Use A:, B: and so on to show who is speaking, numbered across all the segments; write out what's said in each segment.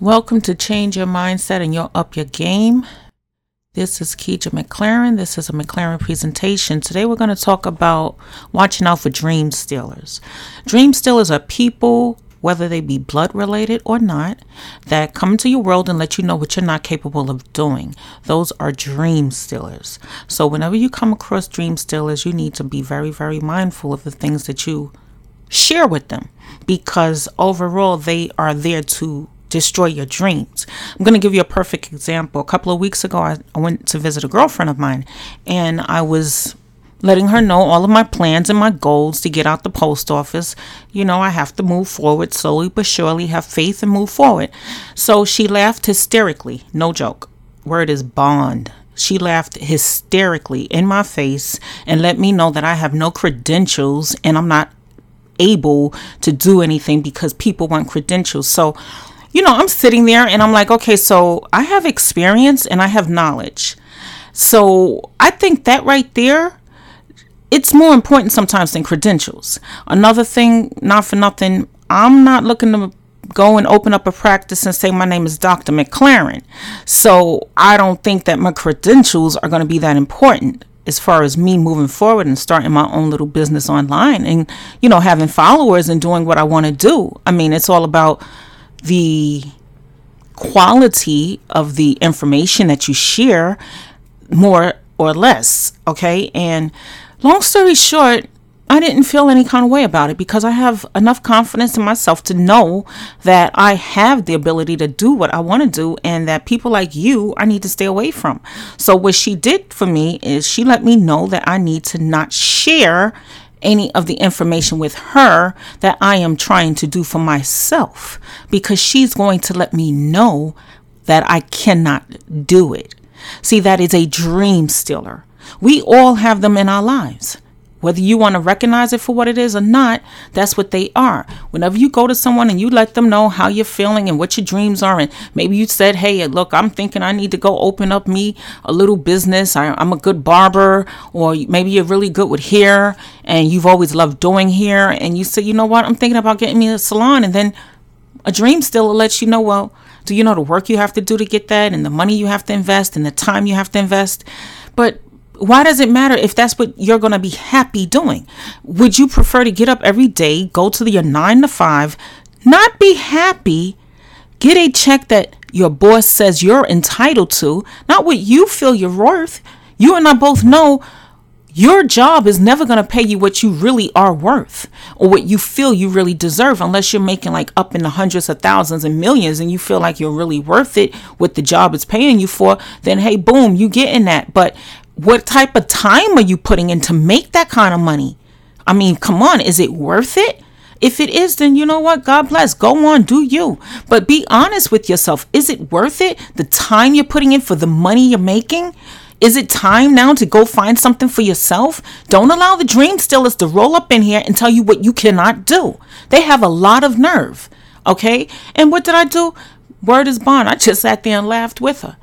A: Welcome to Change Your Mindset and You'll Up Your Game. This is Keija McLaren. This is a McLaren presentation. Today we're going to talk about watching out for dream stealers. Dream stealers are people, whether they be blood related or not, that come into your world and let you know what you're not capable of doing. Those are dream stealers. So whenever you come across dream stealers, you need to be very, very mindful of the things that you share with them because overall they are there to destroy your dreams. I'm going to give you a perfect example. A couple of weeks ago, I, I went to visit a girlfriend of mine and I was letting her know all of my plans and my goals to get out the post office. You know, I have to move forward slowly but surely, have faith and move forward. So she laughed hysterically. No joke. Word is bond. She laughed hysterically in my face and let me know that I have no credentials and I'm not able to do anything because people want credentials. So you know, I'm sitting there and I'm like, okay, so I have experience and I have knowledge. So I think that right there, it's more important sometimes than credentials. Another thing, not for nothing, I'm not looking to go and open up a practice and say my name is Dr. McLaren. So I don't think that my credentials are going to be that important as far as me moving forward and starting my own little business online and you know having followers and doing what I want to do. I mean, it's all about the quality of the information that you share more or less. Okay. And long story short, I didn't feel any kind of way about it because I have enough confidence in myself to know that I have the ability to do what I want to do and that people like you I need to stay away from. So what she did for me is she let me know that I need to not share any of the information with her that I am trying to do for myself because she's going to let me know that I cannot do it. See, that is a dream stealer. We all have them in our lives. Whether you want to recognize it for what it is or not, that's what they are. Whenever you go to someone and you let them know how you're feeling and what your dreams are, and maybe you said, Hey, look, I'm thinking I need to go open up me a little business. I, am a good barber, or maybe you're really good with hair and you've always loved doing hair. And you say, You know what? I'm thinking about getting me a salon. And then a dream still lets you know, well, do you know the work you have to do to get that and the money you have to invest and the time you have to invest? But why does it matter if that's what you're going to be happy doing? Would you prefer to get up every day, go to your nine to five, not be happy, get a check that your boss says you're entitled to, not what you feel you're worth? You and I both know your job is never going to pay you what you really are worth or what you feel you really deserve unless you're making like up in the hundreds of thousands and millions and you feel like you're really worth it what the job is paying you for then hey boom you getting that but what type of time are you putting in to make that kind of money? I mean, come on, is it worth it? If it is, then you know what? God bless. Go on, do you. But be honest with yourself. Is it worth it? The time you're putting in for the money you're making? Is it time now to go find something for yourself? Don't allow the dream stealers to roll up in here and tell you what you cannot do. They have a lot of nerve. Okay? And what did I do? Word is bond. I just sat there and laughed with her.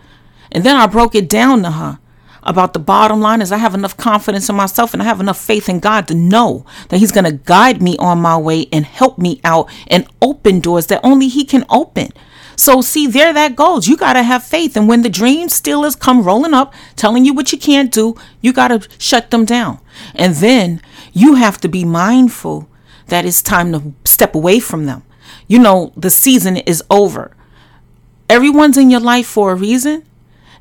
A: And then I broke it down to her about the bottom line is I have enough confidence in myself and I have enough faith in God to know that He's going to guide me on my way and help me out and open doors that only He can open. So, see, there that goes. You got to have faith. And when the dream stealers come rolling up, telling you what you can't do, you got to shut them down. And then you have to be mindful that it's time to step away from them. You know, the season is over. Everyone's in your life for a reason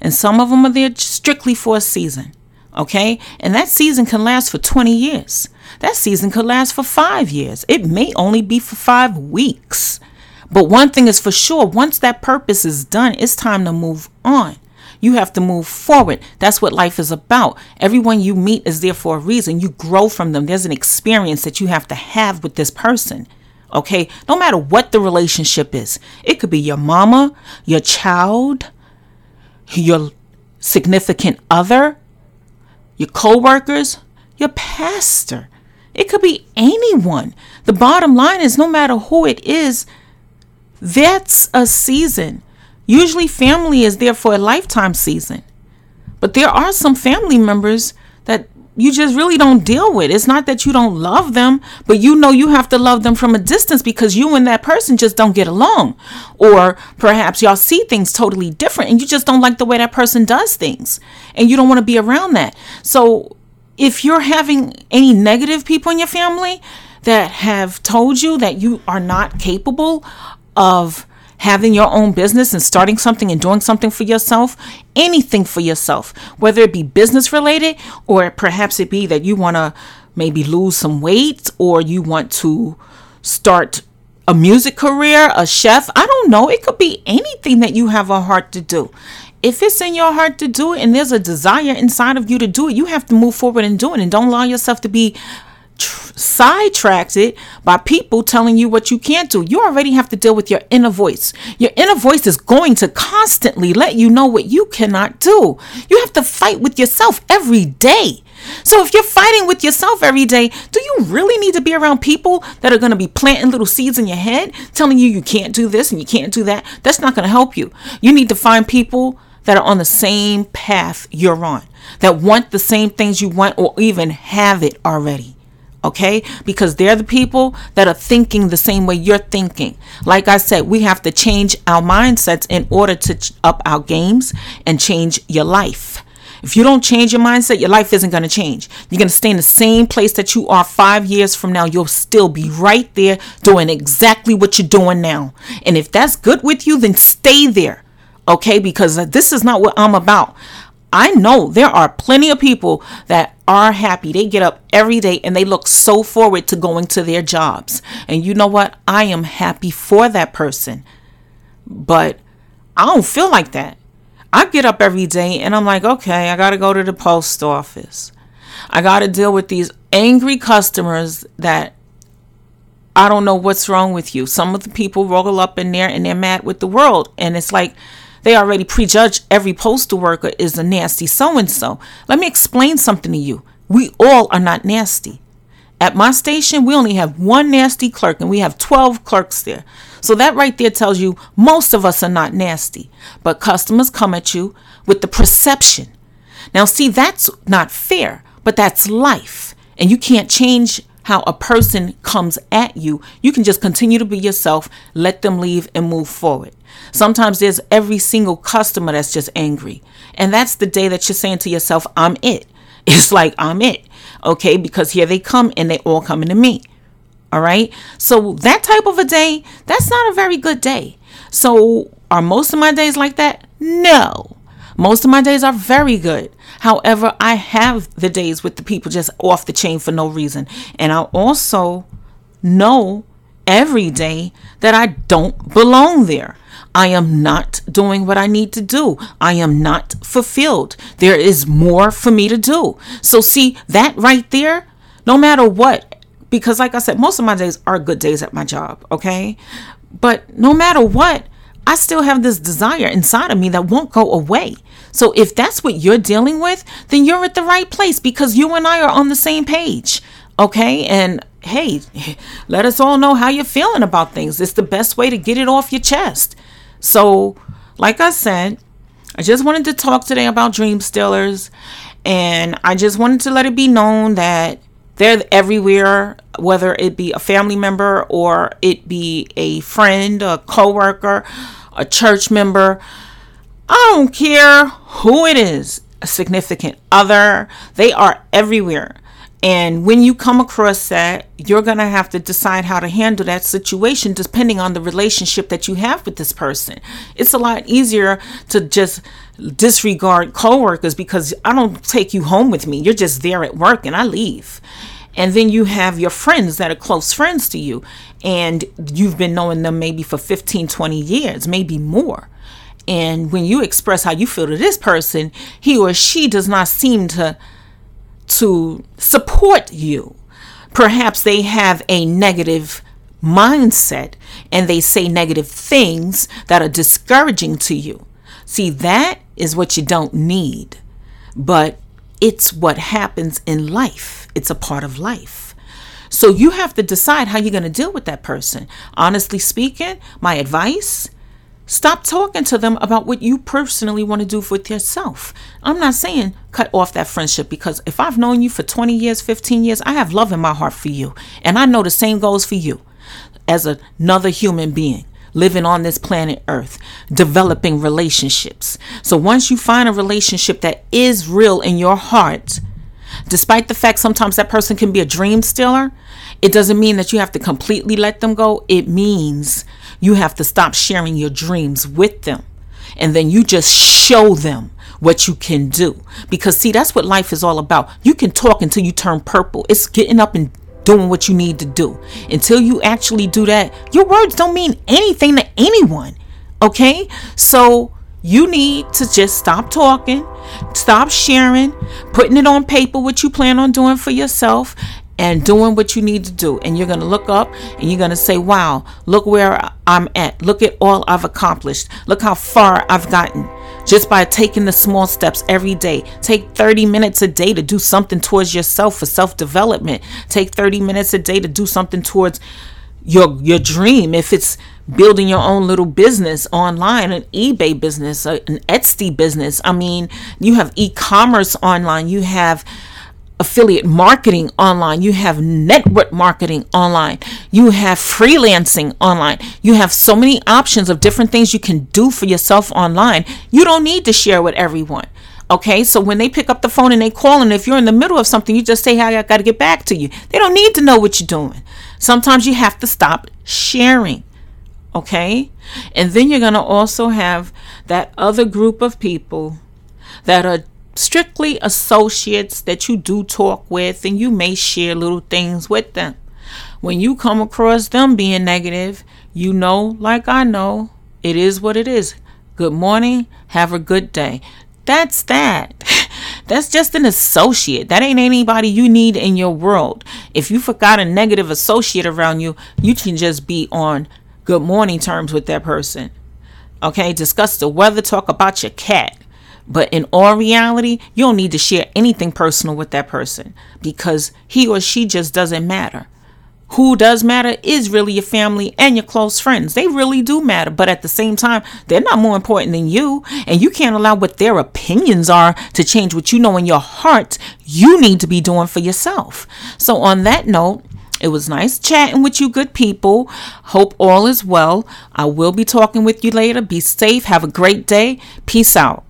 A: and some of them are there strictly for a season. Okay? And that season can last for 20 years. That season could last for five years. It may only be for five weeks. But one thing is for sure once that purpose is done, it's time to move on. You have to move forward. That's what life is about. Everyone you meet is there for a reason. You grow from them. There's an experience that you have to have with this person. Okay? No matter what the relationship is, it could be your mama, your child, your significant other, your coworkers, your pastor. It could be anyone. The bottom line is no matter who it is, that's a season. Usually family is there for a lifetime season. But there are some family members that you just really don't deal with. It's not that you don't love them, but you know you have to love them from a distance because you and that person just don't get along. Or perhaps y'all see things totally different and you just don't like the way that person does things and you don't want to be around that. So if you're having any negative people in your family that have told you that you are not capable of having your own business and starting something and doing something for yourself, anything for yourself, whether it be business related or perhaps it be that you want to maybe lose some weight or you want to start a music career, a chef. I don't know. It could be anything that you have a heart to do. If it's in your heart to do it and there's a desire inside of you to do it, you have to move forward and do it and don't allow yourself to be sidetracked it by people telling you what you can't do. You already have to deal with your inner voice. Your inner voice is going to constantly let you know what you cannot do. You have to fight with yourself every day. So if you're fighting with yourself every day, do you really need to be around people that are going to be planting little seeds in your head, telling you you can't do this and you can't do that? That's not going to help you. You need to find people that are on the same path you're on, that want the same things you want or even have it already okay? Because they're the people that are thinking the same way you're thinking. Like I said, we have to change our mindsets in order to up our games and change your life. If you don't change your mindset, your life isn't going to change. You're going to stay in the same place that you are five years from now. You'll still be right there doing exactly what you're doing now. And if that's good with you, then stay there. Okay, because this is not what I'm about. I know there are plenty of people that are happy. They get up every day and they look so forward to going to their jobs. And you know what? I am happy for that person. But I don't feel like that. I get up every day and I'm like, okay, I got to go to the post office. I got to deal with these angry customers that I don't know what's wrong with you. Some of the people roll up in there and they're mad with the world. And it's like, they already prejudge every postal worker is a nasty so and so. Let me explain something to you. We all are not nasty. At my station, we only have one nasty clerk and we have 12 clerks there. So that right there tells you most of us are not nasty. But customers come at you with the perception. Now, see, that's not fair, but that's life. And you can't change how a person comes at you. You can just continue to be yourself, let them leave, and move forward. Sometimes there's every single customer that's just angry. And that's the day that you're saying to yourself, I'm it. It's like, I'm it. Okay, because here they come and they all coming to me. All right. So that type of a day, that's not a very good day. So are most of my days like that? No. Most of my days are very good. However, I have the days with the people just off the chain for no reason. And I also know every day that I don't belong there. I am not doing what I need to do. I am not fulfilled. There is more for me to do. So, see that right there, no matter what, because like I said, most of my days are good days at my job, okay? But no matter what, I still have this desire inside of me that won't go away. So, if that's what you're dealing with, then you're at the right place because you and I are on the same page, okay? And hey, let us all know how you're feeling about things. It's the best way to get it off your chest. So, like I said, I just wanted to talk today about dream stealers and I just wanted to let it be known that they're everywhere, whether it be a family member or it be a friend, a coworker, a church member. I don't care who it is, a significant other, they are everywhere. And when you come across that, you're going to have to decide how to handle that situation depending on the relationship that you have with this person. It's a lot easier to just disregard coworkers because I don't take you home with me. You're just there at work and I leave. And then you have your friends that are close friends to you and you've been knowing them maybe for 15, 20 years, maybe more. And when you express how you feel to this person, he or she does not seem to to support you. Perhaps they have a negative mindset and they say negative things that are discouraging to you. See, that is what you don't need, but it's what happens in life. It's a part of life. So you have to decide how you're going to deal with that person. Honestly speaking, my advice Stop talking to them about what you personally want to do with yourself. I'm not saying cut off that friendship because if I've known you for 20 years, 15 years, I have love in my heart for you. And I know the same goes for you as another human being living on this planet Earth, developing relationships. So once you find a relationship that is real in your heart, despite the fact sometimes that person can be a dream stealer, it doesn't mean that you have to completely let them go. It means you have to stop sharing your dreams with them. And then you just show them what you can do. Because, see, that's what life is all about. You can talk until you turn purple. It's getting up and doing what you need to do. Until you actually do that, your words don't mean anything to anyone. Okay? So you need to just stop talking, stop sharing, putting it on paper what you plan on doing for yourself, and doing what you need to do. And you're going to look up and you're going to say, wow, look where I'm at. Look at all I've accomplished. Look how far I've gotten just by taking the small steps every day. Take 30 minutes a day to do something towards yourself for self development. Take 30 minutes a day to do something towards your your dream if it's building your own little business online an ebay business an etsy business i mean you have e-commerce online you have affiliate marketing online, you have network marketing online, you have freelancing online. You have so many options of different things you can do for yourself online. You don't need to share with everyone. Okay, so when they pick up the phone and they call, and if you're in the middle of something, you just say, Hey, I got to get back to you. They don't need to know what you're doing. Sometimes you have to stop sharing. Okay, and then you're going to also have that other group of people that are strictly associates that you do talk with and you may share little things with them. When you come across them being negative, you know, like I know, it is what it is. Good morning, have a good day. That's that. That's just an associate. That ain't anybody you need in your world. If you forgot a negative associate around you, you can just be on good morning terms with that person. Okay, discuss the weather, talk about your cat. But in all reality, you don't need to share anything personal with that person because he or she just doesn't matter. Who does matter is really your family and your close friends. They really do matter, but at the same time, they're not more important than you. And you can't allow what their opinions are to change what you know in your heart you need to be doing for yourself. So, on that note, it was nice chatting with you, good people. Hope all is well. I will be talking with you later. Be safe. Have a great day. Peace out.